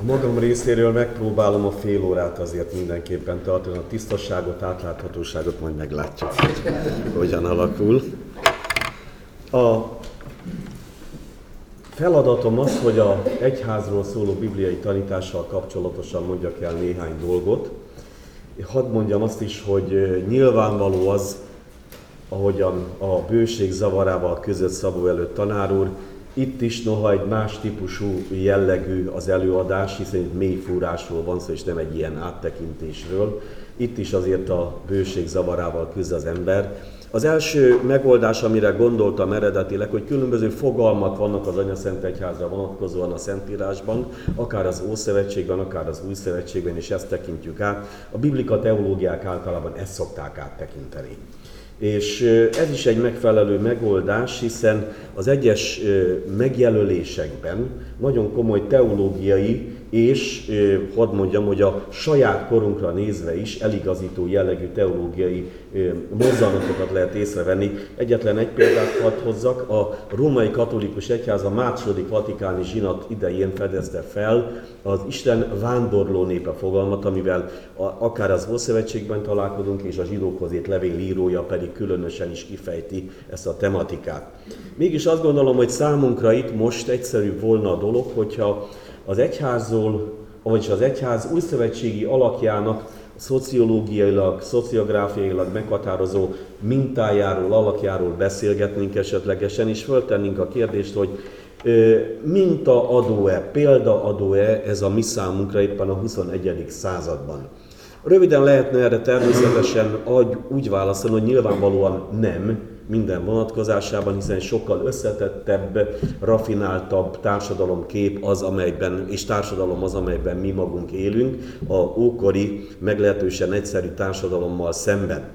A magam részéről megpróbálom a fél órát azért mindenképpen tartani, a tisztasságot, átláthatóságot majd meglátjuk, hogy hogyan alakul. A feladatom az, hogy a egyházról szóló bibliai tanítással kapcsolatosan mondjak el néhány dolgot. Hadd mondjam azt is, hogy nyilvánvaló az, ahogyan a bőség zavarával között Szabó előtt tanár úr, itt is noha egy más típusú jellegű az előadás, hiszen egy mély fúrásról van szó, és nem egy ilyen áttekintésről. Itt is azért a bőség zavarával küzd az ember. Az első megoldás, amire gondoltam eredetileg, hogy különböző fogalmak vannak az Anya Egyházra vonatkozóan a Szentírásban, akár az Ószövetségben, akár az Új Szövetségben, és ezt tekintjük át. A biblika teológiák általában ezt szokták áttekinteni. És ez is egy megfelelő megoldás, hiszen az egyes megjelölésekben nagyon komoly teológiai és hadd mondjam, hogy a saját korunkra nézve is eligazító jellegű teológiai mozzanatokat lehet észrevenni. Egyetlen egy példát hadd hozzak, a római katolikus egyház a második vatikáni zsinat idején fedezte fel az Isten vándorló népe fogalmat, amivel akár az Ószövetségben találkozunk, és a zsidókhoz ért levél írója pedig különösen is kifejti ezt a tematikát. Mégis azt gondolom, hogy számunkra itt most egyszerű volna a dolog, hogyha az egyházról, vagyis az egyház újszövetségi alakjának szociológiailag, szociográfiailag meghatározó mintájáról, alakjáról beszélgetnénk esetlegesen, és föltennénk a kérdést, hogy mintaadó-e, példaadó-e ez a mi számunkra éppen a 21. században. Röviden lehetne erre természetesen úgy válaszolni, hogy nyilvánvalóan nem, minden vonatkozásában, hiszen sokkal összetettebb, rafináltabb társadalomkép az, amelyben, és társadalom az, amelyben mi magunk élünk, a ókori, meglehetősen egyszerű társadalommal szemben.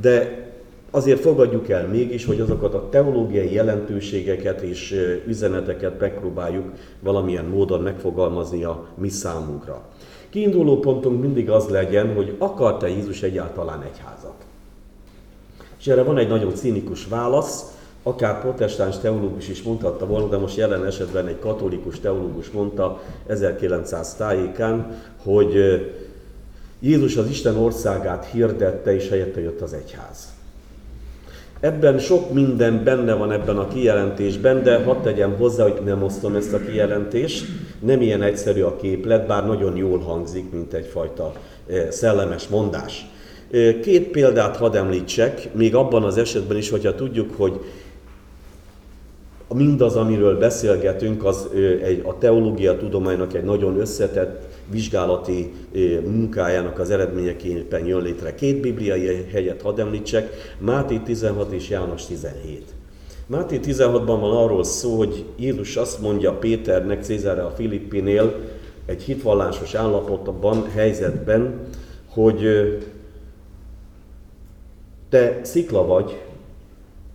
De azért fogadjuk el mégis, hogy azokat a teológiai jelentőségeket és üzeneteket megpróbáljuk valamilyen módon megfogalmazni a mi számunkra. Kiinduló pontunk mindig az legyen, hogy akart-e Jézus egyáltalán egyházat? És erre van egy nagyon cínikus válasz, akár protestáns teológus is mondhatta volna, de most jelen esetben egy katolikus teológus mondta 1900 tájékán, hogy Jézus az Isten országát hirdette, és helyette jött az egyház. Ebben sok minden benne van ebben a kijelentésben, de hadd tegyem hozzá, hogy nem osztom ezt a kijelentést. Nem ilyen egyszerű a képlet, bár nagyon jól hangzik, mint egyfajta szellemes mondás. Két példát hadd említsek, még abban az esetben is, hogyha tudjuk, hogy mindaz, amiről beszélgetünk, az egy, a teológia tudománynak egy nagyon összetett vizsgálati munkájának az eredményeképpen jön létre. Két bibliai helyet hadd említsek, Máté 16 és János 17. Máté 16-ban van arról szó, hogy Jézus azt mondja Péternek, Cézárre a Filippinél, egy hitvallásos állapotban, helyzetben, hogy te szikla vagy,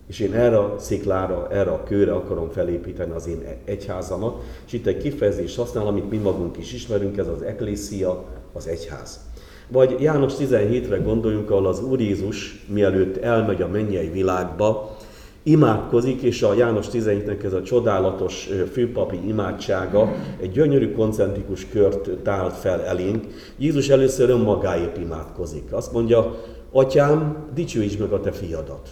és én erre a sziklára, erre a kőre akarom felépíteni az én egyházamat. És itt egy kifejezés használ, amit mi magunk is ismerünk, ez az eklészia, az egyház. Vagy János 17-re gondoljunk, ahol az Úr Jézus, mielőtt elmegy a mennyei világba, imádkozik, és a János 17-nek ez a csodálatos főpapi imádsága egy gyönyörű koncentrikus kört tált fel elénk. Jézus először önmagáért imádkozik. Azt mondja, Atyám, dicsőíts meg a te fiadat.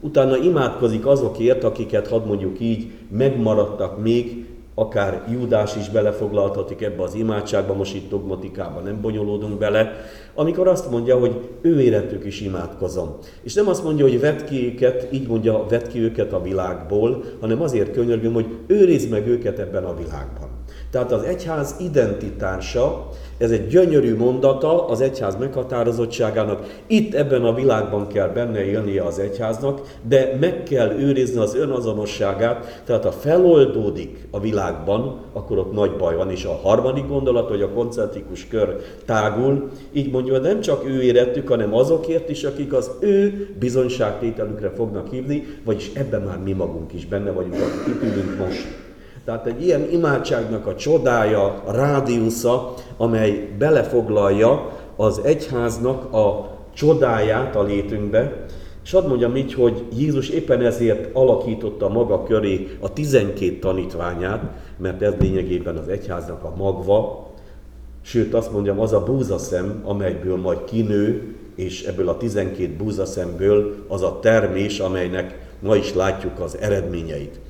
Utána imádkozik azokért, akiket, hadd mondjuk így, megmaradtak még, akár Júdás is belefoglaltatik ebbe az imádságba, most itt dogmatikában nem bonyolódunk bele, amikor azt mondja, hogy ő érettük is imádkozom. És nem azt mondja, hogy vedd ki őket, így mondja, vedd ki őket a világból, hanem azért könyörgöm, hogy őrizd meg őket ebben a világban. Tehát az egyház identitása, ez egy gyönyörű mondata az egyház meghatározottságának. Itt ebben a világban kell benne élnie az egyháznak, de meg kell őrizni az önazonosságát, tehát ha feloldódik a világban, akkor ott nagy baj van. És a harmadik gondolat, hogy a koncentrikus kör tágul, így mondja, nem csak ő érettük, hanem azokért is, akik az ő bizonyságtételükre fognak hívni, vagyis ebben már mi magunk is benne vagyunk, akik itt ülünk most. Tehát egy ilyen imádságnak a csodája, a rádiusza, amely belefoglalja az egyháznak a csodáját a létünkbe, és hadd mondjam így, hogy Jézus éppen ezért alakította maga köré a 12 tanítványát, mert ez lényegében az egyháznak a magva, Sőt, azt mondjam, az a búzaszem, amelyből majd kinő, és ebből a 12 búzaszemből az a termés, amelynek ma is látjuk az eredményeit.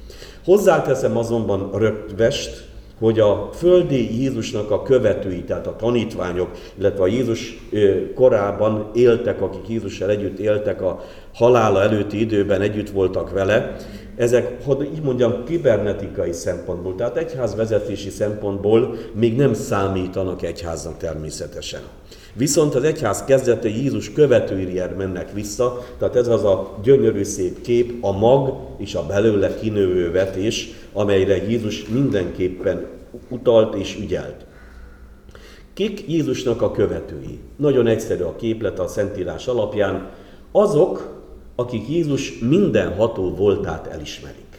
Hozzáteszem azonban rögtvest, hogy a földi Jézusnak a követői, tehát a tanítványok, illetve a Jézus korában éltek, akik Jézussal együtt éltek, a halála előtti időben együtt voltak vele, ezek, hogy így mondjam, kibernetikai szempontból, tehát egyházvezetési szempontból még nem számítanak egyháznak természetesen. Viszont az egyház kezdete Jézus követőire mennek vissza, tehát ez az a gyönyörű szép kép, a mag és a belőle kinővő vetés, amelyre Jézus mindenképpen utalt és ügyelt. Kik Jézusnak a követői? Nagyon egyszerű a képlet a Szentírás alapján. Azok, akik Jézus mindenható voltát elismerik.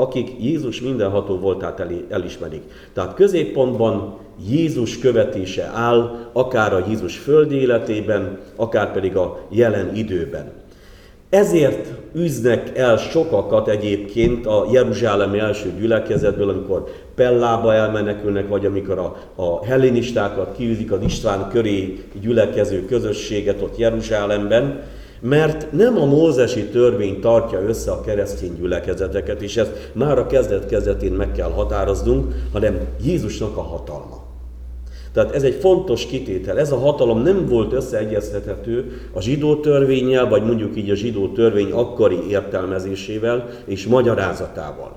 Akik Jézus mindenható voltát elismerik. Tehát középpontban Jézus követése áll, akár a Jézus földi életében, akár pedig a jelen időben. Ezért üznek el sokakat egyébként a Jeruzsálemi első gyülekezetből, amikor Pellába elmenekülnek, vagy amikor a, a hellenistákat kiűzik az István köré gyülekező közösséget ott Jeruzsálemben, mert nem a mózesi törvény tartja össze a keresztény gyülekezeteket, és ezt már a kezdet-kezdetén meg kell határoznunk, hanem Jézusnak a hatalma. Tehát ez egy fontos kitétel. Ez a hatalom nem volt összeegyeztethető a zsidó törvényel, vagy mondjuk így a zsidó törvény akkori értelmezésével és magyarázatával.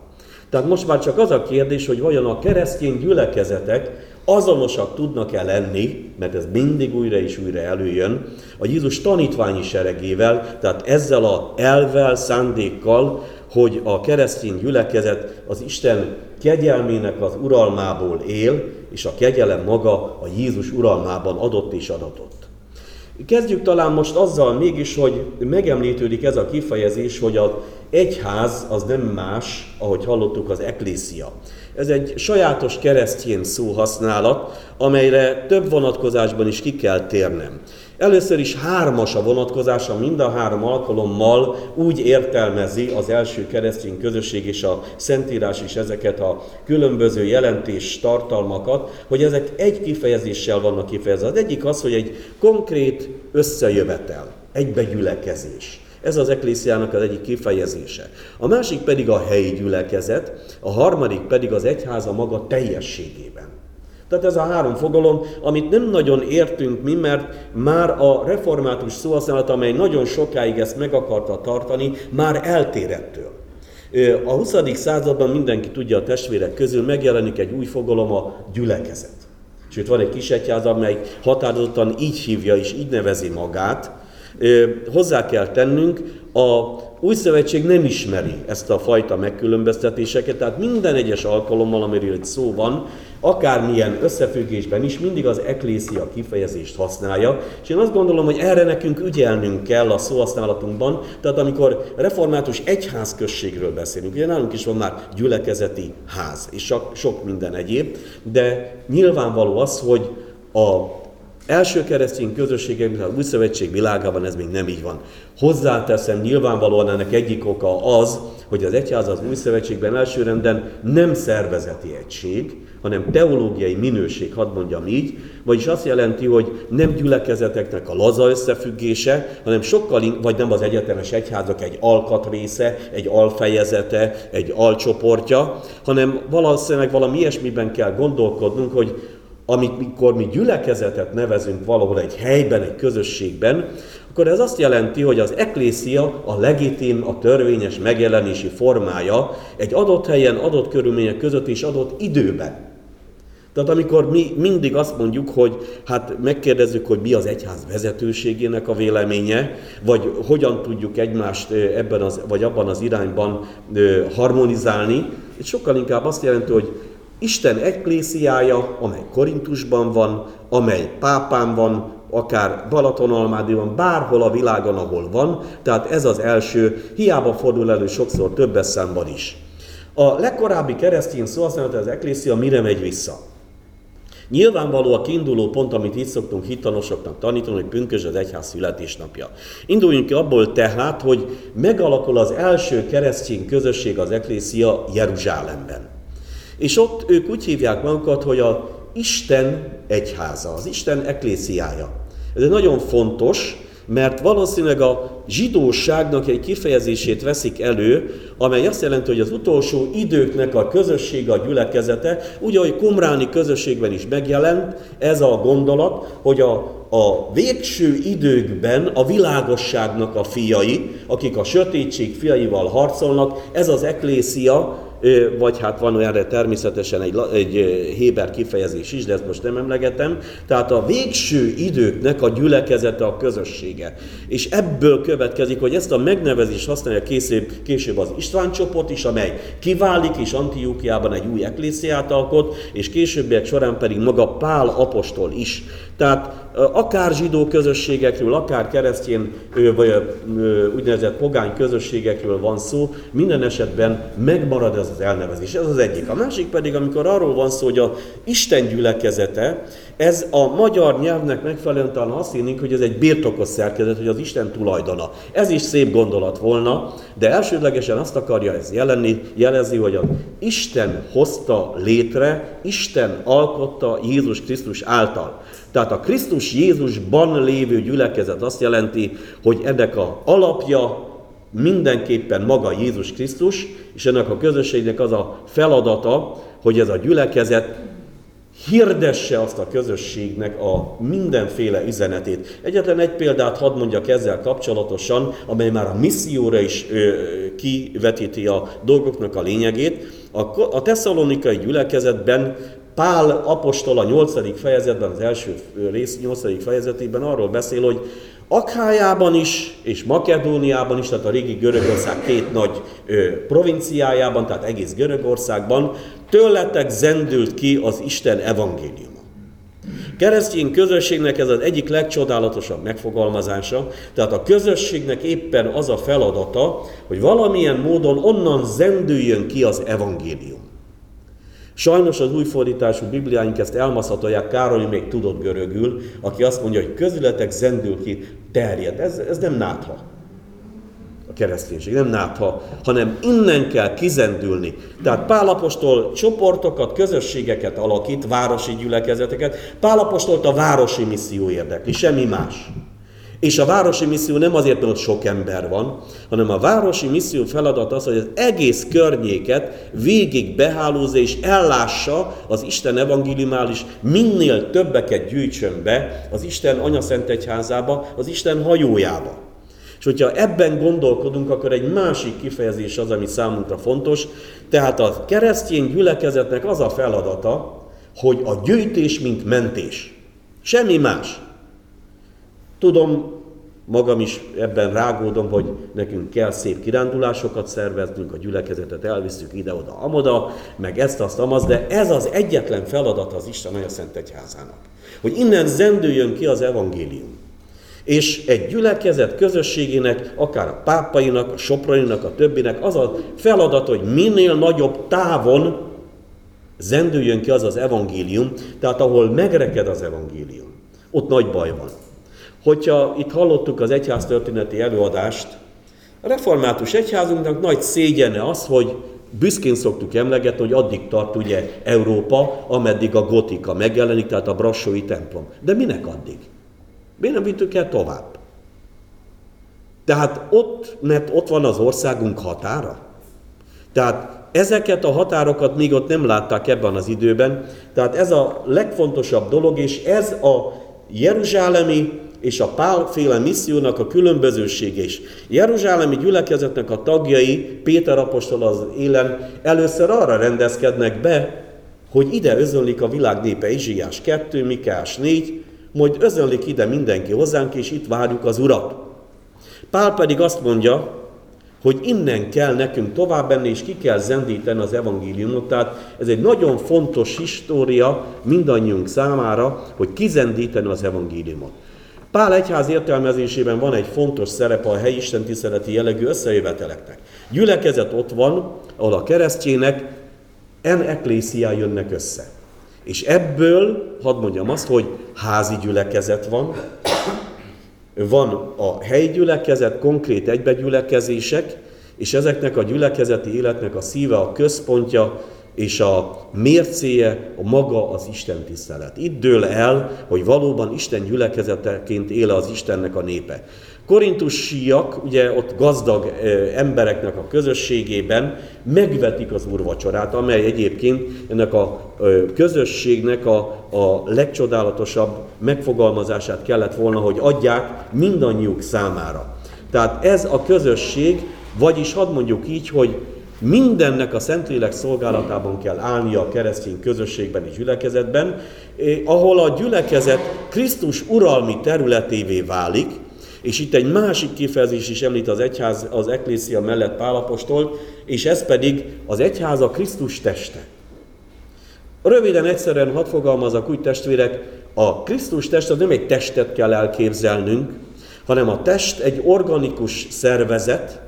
Tehát most már csak az a kérdés, hogy vajon a keresztény gyülekezetek azonosak tudnak-e lenni, mert ez mindig újra és újra előjön, a Jézus tanítványi seregével, tehát ezzel a elvel, szándékkal, hogy a keresztény gyülekezet az Isten kegyelmének az uralmából él, és a kegyelem maga a Jézus uralmában adott és adatott. Kezdjük talán most azzal mégis, hogy megemlítődik ez a kifejezés, hogy az egyház az nem más, ahogy hallottuk, az eklészia. Ez egy sajátos keresztjén szóhasználat, amelyre több vonatkozásban is ki kell térnem. Először is hármas a vonatkozása, mind a három alkalommal úgy értelmezi az első keresztény közösség és a Szentírás is ezeket a különböző jelentés tartalmakat, hogy ezek egy kifejezéssel vannak kifejezve. Az egyik az, hogy egy konkrét összejövetel, egybegyülekezés. Ez az eklésiának az egyik kifejezése. A másik pedig a helyi gyülekezet, a harmadik pedig az egyháza maga teljességében. Tehát ez a három fogalom, amit nem nagyon értünk mi, mert már a református szóhasználat, amely nagyon sokáig ezt meg akarta tartani, már eltérettől. A 20. században mindenki tudja a testvérek közül, megjelenik egy új fogalom, a gyülekezet. Sőt, van egy kis egyház, amely határozottan így hívja és így nevezi magát. Hozzá kell tennünk, a új szövetség nem ismeri ezt a fajta megkülönböztetéseket, tehát minden egyes alkalommal, amiről itt szó van, akármilyen összefüggésben is mindig az eklészia kifejezést használja, és én azt gondolom, hogy erre nekünk ügyelnünk kell a szóhasználatunkban, tehát amikor református egyházközségről beszélünk, ugye nálunk is van már gyülekezeti ház, és sok, sok minden egyéb, de nyilvánvaló az, hogy a első keresztény közösségekben, az új szövetség világában ez még nem így van. Hozzáteszem, nyilvánvalóan ennek egyik oka az, hogy az egyház az új szövetségben elsőrenden nem szervezeti egység, hanem teológiai minőség, hadd mondjam így, vagyis azt jelenti, hogy nem gyülekezeteknek a laza összefüggése, hanem sokkal, vagy nem az egyetemes egyházak egy alkatrésze, egy alfejezete, egy alcsoportja, hanem valószínűleg valami ilyesmiben kell gondolkodnunk, hogy amikor mi gyülekezetet nevezünk valahol egy helyben, egy közösségben, akkor ez azt jelenti, hogy az eklészia a legitim, a törvényes megjelenési formája egy adott helyen, adott körülmények között és adott időben. Tehát amikor mi mindig azt mondjuk, hogy hát megkérdezzük, hogy mi az egyház vezetőségének a véleménye, vagy hogyan tudjuk egymást ebben az, vagy abban az irányban harmonizálni, és sokkal inkább azt jelenti, hogy Isten eklésiája, amely Korintusban van, amely Pápán van, akár Balatonalmádiban, bárhol a világon, ahol van, tehát ez az első, hiába fordul elő sokszor többes számban is. A legkorábbi keresztény szó azt mondja, az eklészia mire megy vissza? Nyilvánvaló a kiinduló pont, amit itt szoktunk hittanosoknak tanítani, hogy pünkös az egyház születésnapja. Induljunk ki abból tehát, hogy megalakul az első keresztény közösség, az eklészia Jeruzsálemben. És ott ők úgy hívják magukat, hogy a Isten egyháza, az Isten eklésiája. Ez egy nagyon fontos, mert valószínűleg a zsidóságnak egy kifejezését veszik elő, amely azt jelenti, hogy az utolsó időknek a közössége, a gyülekezete, úgy, ahogy Kumráni közösségben is megjelent ez a gondolat, hogy a, a végső időkben a világosságnak a fiai, akik a sötétség fiaival harcolnak, ez az eklészia, vagy hát van erre természetesen egy, egy héber kifejezés is, de ezt most nem emlegetem. Tehát a végső időknek a gyülekezete a közössége. És ebből következik, hogy ezt a megnevezést használja később, később az István csoport is, amely kiválik, és Antiókiában egy új eklésiát alkot, és későbbiek során pedig maga Pál apostol is. Tehát akár zsidó közösségekről, akár keresztény vagy úgynevezett pogány közösségekről van szó, minden esetben megmarad ez az elnevezés. Ez az egyik. A másik pedig, amikor arról van szó, hogy a Isten gyülekezete, ez a magyar nyelvnek megfelelően talán azt hinnénk, hogy ez egy birtokos szerkezet, hogy az Isten tulajdona. Ez is szép gondolat volna, de elsődlegesen azt akarja ez jelenni, jelezi, hogy az Isten hozta létre, Isten alkotta Jézus Krisztus által. Tehát a Krisztus Jézusban lévő gyülekezet azt jelenti, hogy ennek a alapja mindenképpen maga Jézus Krisztus, és ennek a közösségnek az a feladata, hogy ez a gyülekezet hirdesse azt a közösségnek a mindenféle üzenetét. Egyetlen egy példát hadd mondjak ezzel kapcsolatosan, amely már a misszióra is ö, kivetíti a dolgoknak a lényegét. A, a tesszalonikai gyülekezetben Pál apostol a 8. fejezetben, az első rész 8. fejezetében arról beszél, hogy Akhájában is, és Makedóniában is, tehát a régi Görögország két nagy ö, provinciájában, tehát egész Görögországban, tőletek zendült ki az Isten evangéliuma. Keresztény közösségnek ez az egyik legcsodálatosabb megfogalmazása, tehát a közösségnek éppen az a feladata, hogy valamilyen módon onnan zendüljön ki az evangélium. Sajnos az új fordítású Bibliáink ezt elmaszatolják, Károly még tudott görögül, aki azt mondja, hogy közületek zendül ki, terjed. Ez, ez nem nátha. A kereszténység nem nátha, hanem innen kell kizendülni. Tehát Pálapostól csoportokat, közösségeket alakít, városi gyülekezeteket. Pálapostolt a városi misszió érdekli, semmi más. És a városi misszió nem azért, mert ott sok ember van, hanem a városi misszió feladat az, hogy az egész környéket végig behálózza és ellássa az Isten evangéliumális, minél többeket gyűjtsön be az Isten anyaszent egyházába, az Isten hajójába. És hogyha ebben gondolkodunk, akkor egy másik kifejezés az, ami számunkra fontos. Tehát a keresztény gyülekezetnek az a feladata, hogy a gyűjtés, mint mentés. Semmi más. Tudom, magam is ebben rágódom, hogy nekünk kell szép kirándulásokat szerveznünk, a gyülekezetet elviszük ide-oda, amoda, meg ezt, azt, amaz, de ez az egyetlen feladat az Isten Anya Szent Egyházának. Hogy innen zendüljön ki az evangélium. És egy gyülekezet közösségének, akár a pápainak, a soprainak, a többinek az a feladat, hogy minél nagyobb távon zendüljön ki az az evangélium, tehát ahol megreked az evangélium. Ott nagy baj van. Hogyha itt hallottuk az egyháztörténeti előadást, a református egyházunknak nagy szégyene az, hogy büszkén szoktuk emlegetni, hogy addig tart ugye Európa, ameddig a gotika megjelenik, tehát a brassói templom. De minek addig? Miért nem vittük el tovább? Tehát ott, mert ott van az országunk határa. Tehát ezeket a határokat még ott nem látták ebben az időben. Tehát ez a legfontosabb dolog, és ez a jeruzsálemi és a pálféle missziónak a különbözősége is. Jeruzsálemi gyülekezetnek a tagjai, Péter apostol az élen először arra rendezkednek be, hogy ide özönlik a világ népe Izsiás 2, Mikás 4, majd özönlik ide mindenki hozzánk, és itt várjuk az Urat. Pál pedig azt mondja, hogy innen kell nekünk tovább menni, és ki kell zendíteni az evangéliumot. Tehát ez egy nagyon fontos história mindannyiunk számára, hogy kizendíteni az evangéliumot. Pál egyház értelmezésében van egy fontos szerep a helyi istentiszteleti jellegű összejöveteleknek. Gyülekezet ott van, ahol a keresztjének en eklésiá jönnek össze. És ebből, hadd mondjam azt, hogy házi gyülekezet van, van a helyi gyülekezet, konkrét egybegyülekezések, és ezeknek a gyülekezeti életnek a szíve, a központja és a mércéje a maga az Isten tisztelet. Itt dől el, hogy valóban Isten gyülekezeteként él az Istennek a népe. Korintusiak, ugye ott gazdag embereknek a közösségében megvetik az úrvacsorát, amely egyébként ennek a közösségnek a, a legcsodálatosabb megfogalmazását kellett volna, hogy adják mindannyiuk számára. Tehát ez a közösség, vagyis hadd mondjuk így, hogy mindennek a Szentlélek szolgálatában kell állnia a keresztény közösségben és gyülekezetben, ahol a gyülekezet Krisztus uralmi területévé válik, és itt egy másik kifejezés is említ az egyház, az eklészia mellett Pálapostól, és ez pedig az egyház a Krisztus teste. Röviden, egyszerűen hadd fogalmazok úgy testvérek, a Krisztus test az nem egy testet kell elképzelnünk, hanem a test egy organikus szervezet,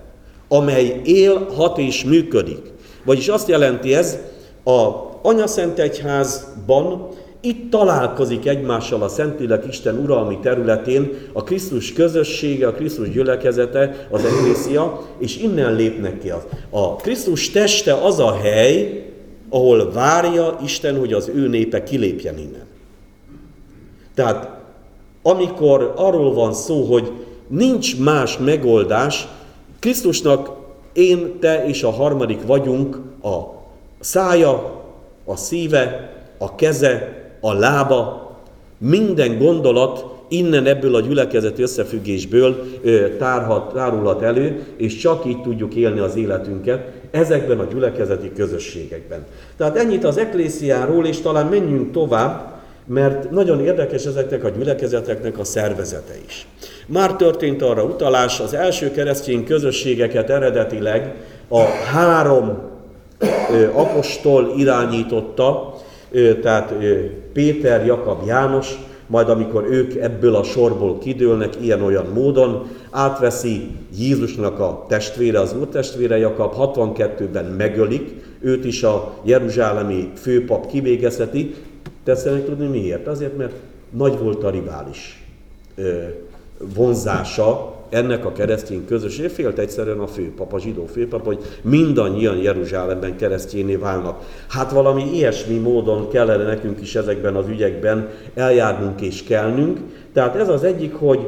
amely él, hat és működik. Vagyis azt jelenti ez, a Anyaszent Egyházban itt találkozik egymással a Szentlélek Isten uralmi területén a Krisztus közössége, a Krisztus gyülekezete, az Eklészia, és innen lépnek ki. A Krisztus teste az a hely, ahol várja Isten, hogy az ő népe kilépjen innen. Tehát amikor arról van szó, hogy nincs más megoldás, Krisztusnak én, te és a harmadik vagyunk a szája, a szíve, a keze, a lába, minden gondolat innen ebből a gyülekezeti összefüggésből tárhat, tárulhat elő, és csak így tudjuk élni az életünket ezekben a gyülekezeti közösségekben. Tehát ennyit az eklésziáról, és talán menjünk tovább, mert nagyon érdekes ezeknek a gyülekezeteknek a szervezete is. Már történt arra utalás, az első keresztény közösségeket eredetileg a három apostol irányította, tehát Péter, Jakab, János, majd amikor ők ebből a sorból kidőlnek ilyen-olyan módon, átveszi Jézusnak a testvére, az úrtestvére Jakab, 62-ben megölik, őt is a jeruzsálemi főpap kivégezheti. Tetszenek tudni miért? Azért, mert nagy volt a rivális vonzása ennek a keresztény közösség. Félt egyszerűen a főpap, a zsidó főpap, hogy mindannyian Jeruzsálemben keresztjéné válnak. Hát valami ilyesmi módon kellene nekünk is ezekben az ügyekben eljárnunk és kelnünk. Tehát ez az egyik, hogy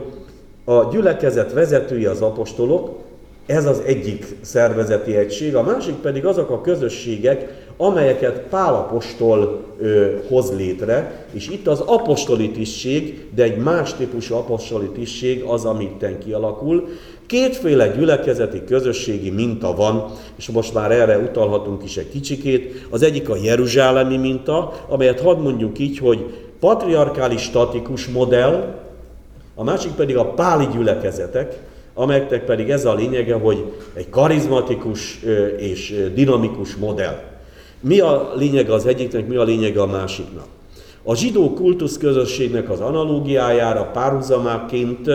a gyülekezet vezetői az apostolok, ez az egyik szervezeti egység, a másik pedig azok a közösségek, amelyeket Pálapostól ö, hoz létre, és itt az apostoli tisztség, de egy más típusú apostoli tisztség az, amitten kialakul. Kétféle gyülekezeti közösségi minta van, és most már erre utalhatunk is egy kicsikét. Az egyik a jeruzsálemi minta, amelyet hadd mondjuk így, hogy patriarkális statikus modell, a másik pedig a páli gyülekezetek, amelyeknek pedig ez a lényege, hogy egy karizmatikus és dinamikus modell. Mi a lényege az egyiknek, mi a lényege a másiknak? A zsidó kultusz közösségnek az analógiájára párhuzamáként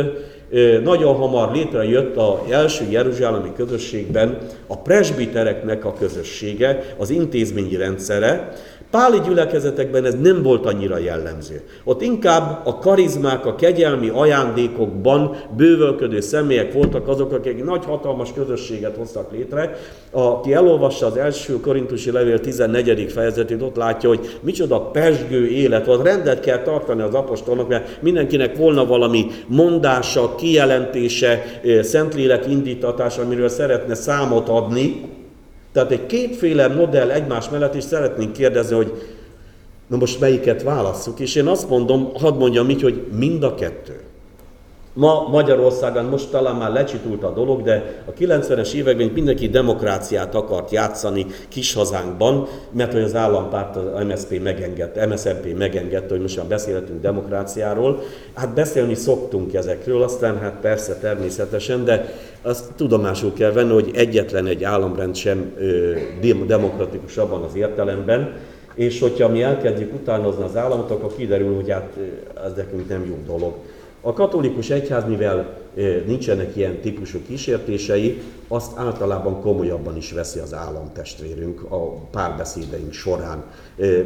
nagyon hamar létrejött az első jeruzsálemi közösségben a presbitereknek a közössége, az intézményi rendszere, Páli gyülekezetekben ez nem volt annyira jellemző. Ott inkább a karizmák, a kegyelmi ajándékokban bővölködő személyek voltak azok, akik nagy hatalmas közösséget hoztak létre. Aki elolvassa az első korintusi levél 14. fejezetét, ott látja, hogy micsoda pesgő élet volt. Rendet kell tartani az apostolnak, mert mindenkinek volna valami mondása, kijelentése, szentlélek indítatása, amiről szeretne számot adni, tehát egy kétféle modell egymás mellett, és szeretnénk kérdezni, hogy na most melyiket válasszuk, és én azt mondom, hadd mondjam így, hogy mind a kettő. Ma Magyarországon most talán már lecsitult a dolog, de a 90-es években mindenki demokráciát akart játszani kis hazánkban, mert hogy az állampárt, az MSZP megengedte, MSZP megengedte, hogy most beszélhetünk demokráciáról. Hát beszélni szoktunk ezekről, aztán hát persze természetesen, de azt tudomásul kell venni, hogy egyetlen egy államrend sem ö, demokratikus abban az értelemben, és hogyha mi elkezdjük utánozni az államot, akkor kiderül, hogy hát ez nekünk nem jó dolog. A katolikus egyház, mivel nincsenek ilyen típusú kísértései, azt általában komolyabban is veszi az államtestvérünk a párbeszédeink során.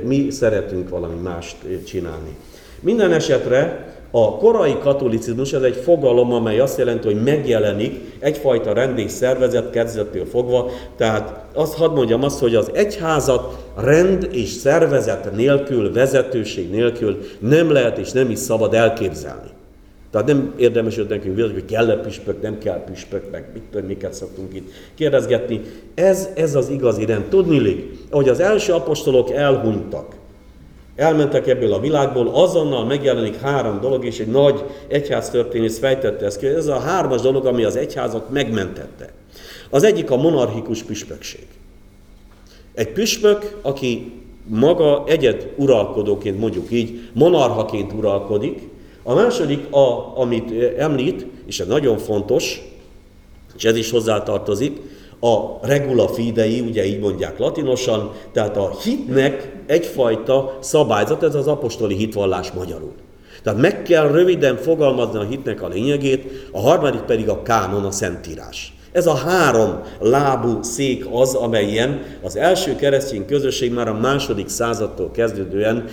Mi szeretünk valami mást csinálni. Minden esetre a korai katolicizmus ez egy fogalom, amely azt jelenti, hogy megjelenik egyfajta rendés szervezet kezdettől fogva, tehát azt hadd mondjam azt, hogy az egyházat rend és szervezet nélkül, vezetőség nélkül nem lehet és nem is szabad elképzelni. Tehát nem érdemes hogy nekünk vitatni, hogy kell-e püspök, nem kell püspök, meg mit tudom, miket szoktunk itt kérdezgetni. Ez, ez az igazi rend. Tudni, hogy az első apostolok elhunytak, elmentek ebből a világból, azonnal megjelenik három dolog, és egy nagy egyház történész fejtette ezt ki. Ez a hármas dolog, ami az egyházat megmentette. Az egyik a monarchikus püspökség. Egy püspök, aki maga egyed uralkodóként, mondjuk így, monarhaként uralkodik, a második, a, amit említ, és ez nagyon fontos, és ez is hozzátartozik, a regula fidei, ugye így mondják latinosan, tehát a hitnek egyfajta szabályzat, ez az apostoli hitvallás magyarul. Tehát meg kell röviden fogalmazni a hitnek a lényegét, a harmadik pedig a kánon, a szentírás. Ez a három lábú szék az, amelyen az első keresztény közösség már a második századtól kezdődően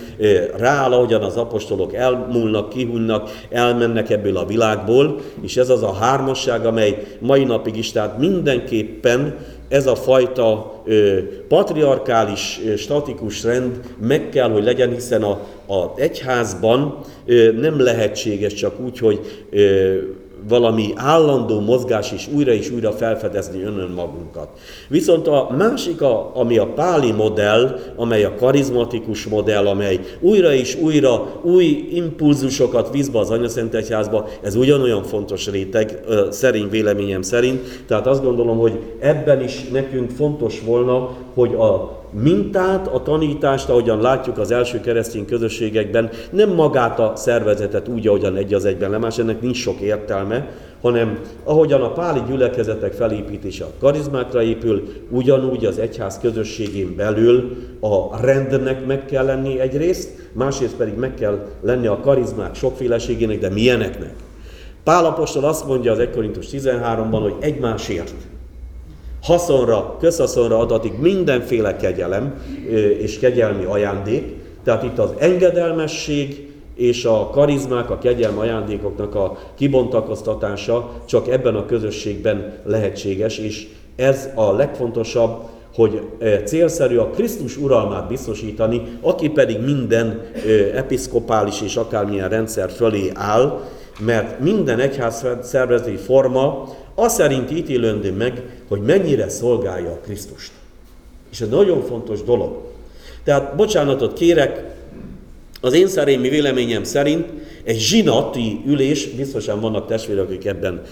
rááll, ahogyan az apostolok elmúlnak, kihunnak, elmennek ebből a világból, és ez az a hármasság, amely mai napig is, tehát mindenképpen ez a fajta ö, patriarkális, ö, statikus rend meg kell, hogy legyen, hiszen a, a egyházban ö, nem lehetséges csak úgy, hogy ö, valami állandó mozgás és újra és újra felfedezni önön magunkat. Viszont a másik, a, ami a páli modell, amely a karizmatikus modell, amely újra és újra új impulzusokat visz be az Anyaszent Egyházba, ez ugyanolyan fontos réteg, szerint véleményem szerint. Tehát azt gondolom, hogy ebben is nekünk fontos volna, hogy a mintát, a tanítást, ahogyan látjuk az első keresztény közösségekben, nem magát a szervezetet úgy, ahogyan egy az egyben lemás, ennek nincs sok értelme, hanem ahogyan a páli gyülekezetek felépítése a karizmákra épül, ugyanúgy az egyház közösségén belül a rendnek meg kell lenni egyrészt, másrészt pedig meg kell lenni a karizmák sokféleségének, de milyeneknek. Pálapostól azt mondja az 1 Korintus 13-ban, hogy egymásért haszonra, közhaszonra adatik mindenféle kegyelem és kegyelmi ajándék. Tehát itt az engedelmesség és a karizmák, a kegyelmi ajándékoknak a kibontakoztatása csak ebben a közösségben lehetséges, és ez a legfontosabb, hogy célszerű a Krisztus uralmát biztosítani, aki pedig minden episzkopális és akármilyen rendszer fölé áll, mert minden egyház szervezeti forma az szerint ítélendő meg, hogy mennyire szolgálja a Krisztust. És ez nagyon fontos dolog. Tehát bocsánatot kérek, az én szerémi véleményem szerint egy zsinati ülés, biztosan vannak testvérek, akik ebben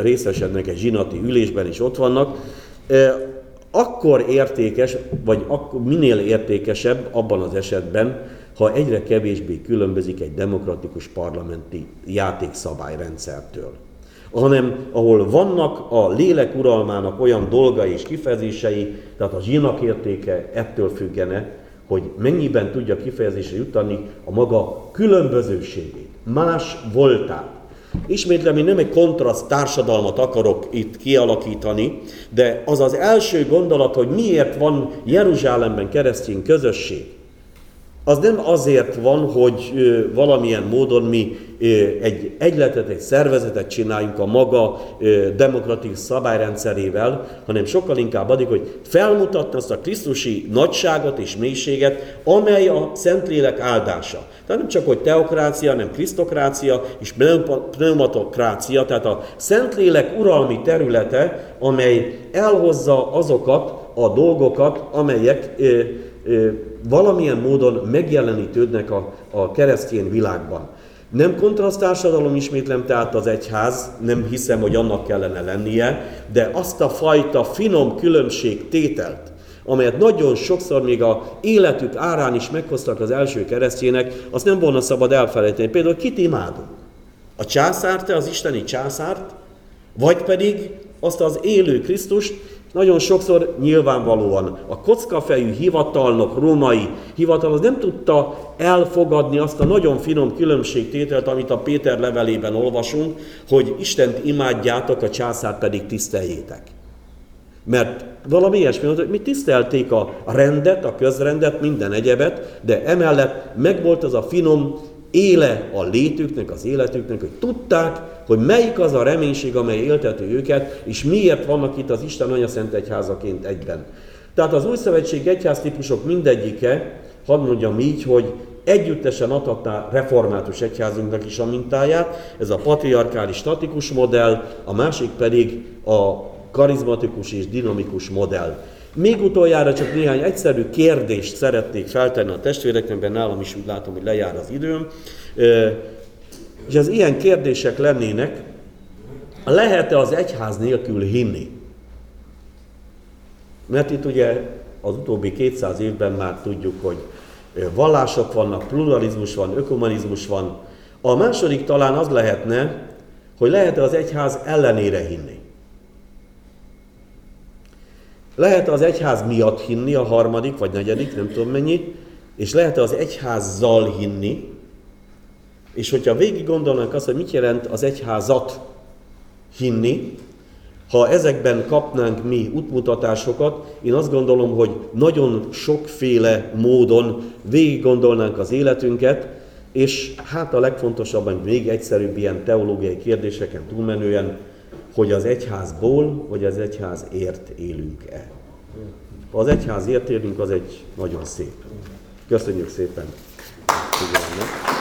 részesednek egy zsinati ülésben is ott vannak, akkor értékes, vagy akkor minél értékesebb abban az esetben, ha egyre kevésbé különbözik egy demokratikus parlamenti játékszabályrendszertől hanem ahol vannak a lélek uralmának olyan dolgai és kifejezései, tehát a zsinak értéke ettől függene, hogy mennyiben tudja kifejezésre jutani a maga különbözőségét, más voltát. Ismétlem, én nem egy kontraszt társadalmat akarok itt kialakítani, de az az első gondolat, hogy miért van Jeruzsálemben keresztény közösség, az nem azért van, hogy valamilyen módon mi egy egyletet, egy szervezetet csináljunk a maga demokratikus szabályrendszerével, hanem sokkal inkább addig, hogy felmutatna azt a Krisztusi nagyságot és mélységet, amely a Szentlélek áldása. Tehát nem csak, hogy teokrácia, hanem krisztokrácia és pneumatokrácia, tehát a Szentlélek uralmi területe, amely elhozza azokat a dolgokat, amelyek valamilyen módon megjelenítődnek a, a keresztény világban. Nem kontrasztársadalom ismétlem tehát az egyház, nem hiszem, hogy annak kellene lennie, de azt a fajta finom különbség tételt, amelyet nagyon sokszor még a életük árán is meghoztak az első keresztjének, azt nem volna szabad elfelejteni. Például kit imádunk? A császárt, az isteni császárt, vagy pedig azt az élő Krisztust, nagyon sokszor nyilvánvalóan a kockafejű hivatalnok, római hivatal az nem tudta elfogadni azt a nagyon finom különbségtételt, amit a Péter levelében olvasunk, hogy Istent imádjátok, a császárt pedig tiszteljétek. Mert valami ilyesmi, hogy mi tisztelték a rendet, a közrendet, minden egyebet, de emellett megvolt az a finom éle a létüknek, az életüknek, hogy tudták, hogy melyik az a reménység, amely élteti őket, és miért vannak itt az Isten Anya Szent Egyházaként egyben. Tehát az új szövetség egyház típusok mindegyike, hadd mondjam így, hogy együttesen adhatná református egyházunknak is a mintáját, ez a patriarkális statikus modell, a másik pedig a karizmatikus és dinamikus modell. Még utoljára csak néhány egyszerű kérdést szeretnék feltenni a testvéreknek, nálam is úgy látom, hogy lejár az időm. És az ilyen kérdések lennének, lehet-e az egyház nélkül hinni? Mert itt ugye az utóbbi 200 évben már tudjuk, hogy vallások vannak, pluralizmus van, ökumenizmus van. A második talán az lehetne, hogy lehet-e az egyház ellenére hinni. Lehet az egyház miatt hinni, a harmadik vagy negyedik, nem tudom mennyi, és lehet az egyházzal hinni, és hogyha végig gondolnánk azt, hogy mit jelent az egyházat hinni, ha ezekben kapnánk mi útmutatásokat, én azt gondolom, hogy nagyon sokféle módon végig gondolnánk az életünket, és hát a legfontosabb, még egyszerűbb ilyen teológiai kérdéseken túlmenően, hogy az egyházból, vagy az egyházért élünk-e. Ha az egyházért élünk, az egy nagyon szép. Köszönjük szépen! Figyelmet.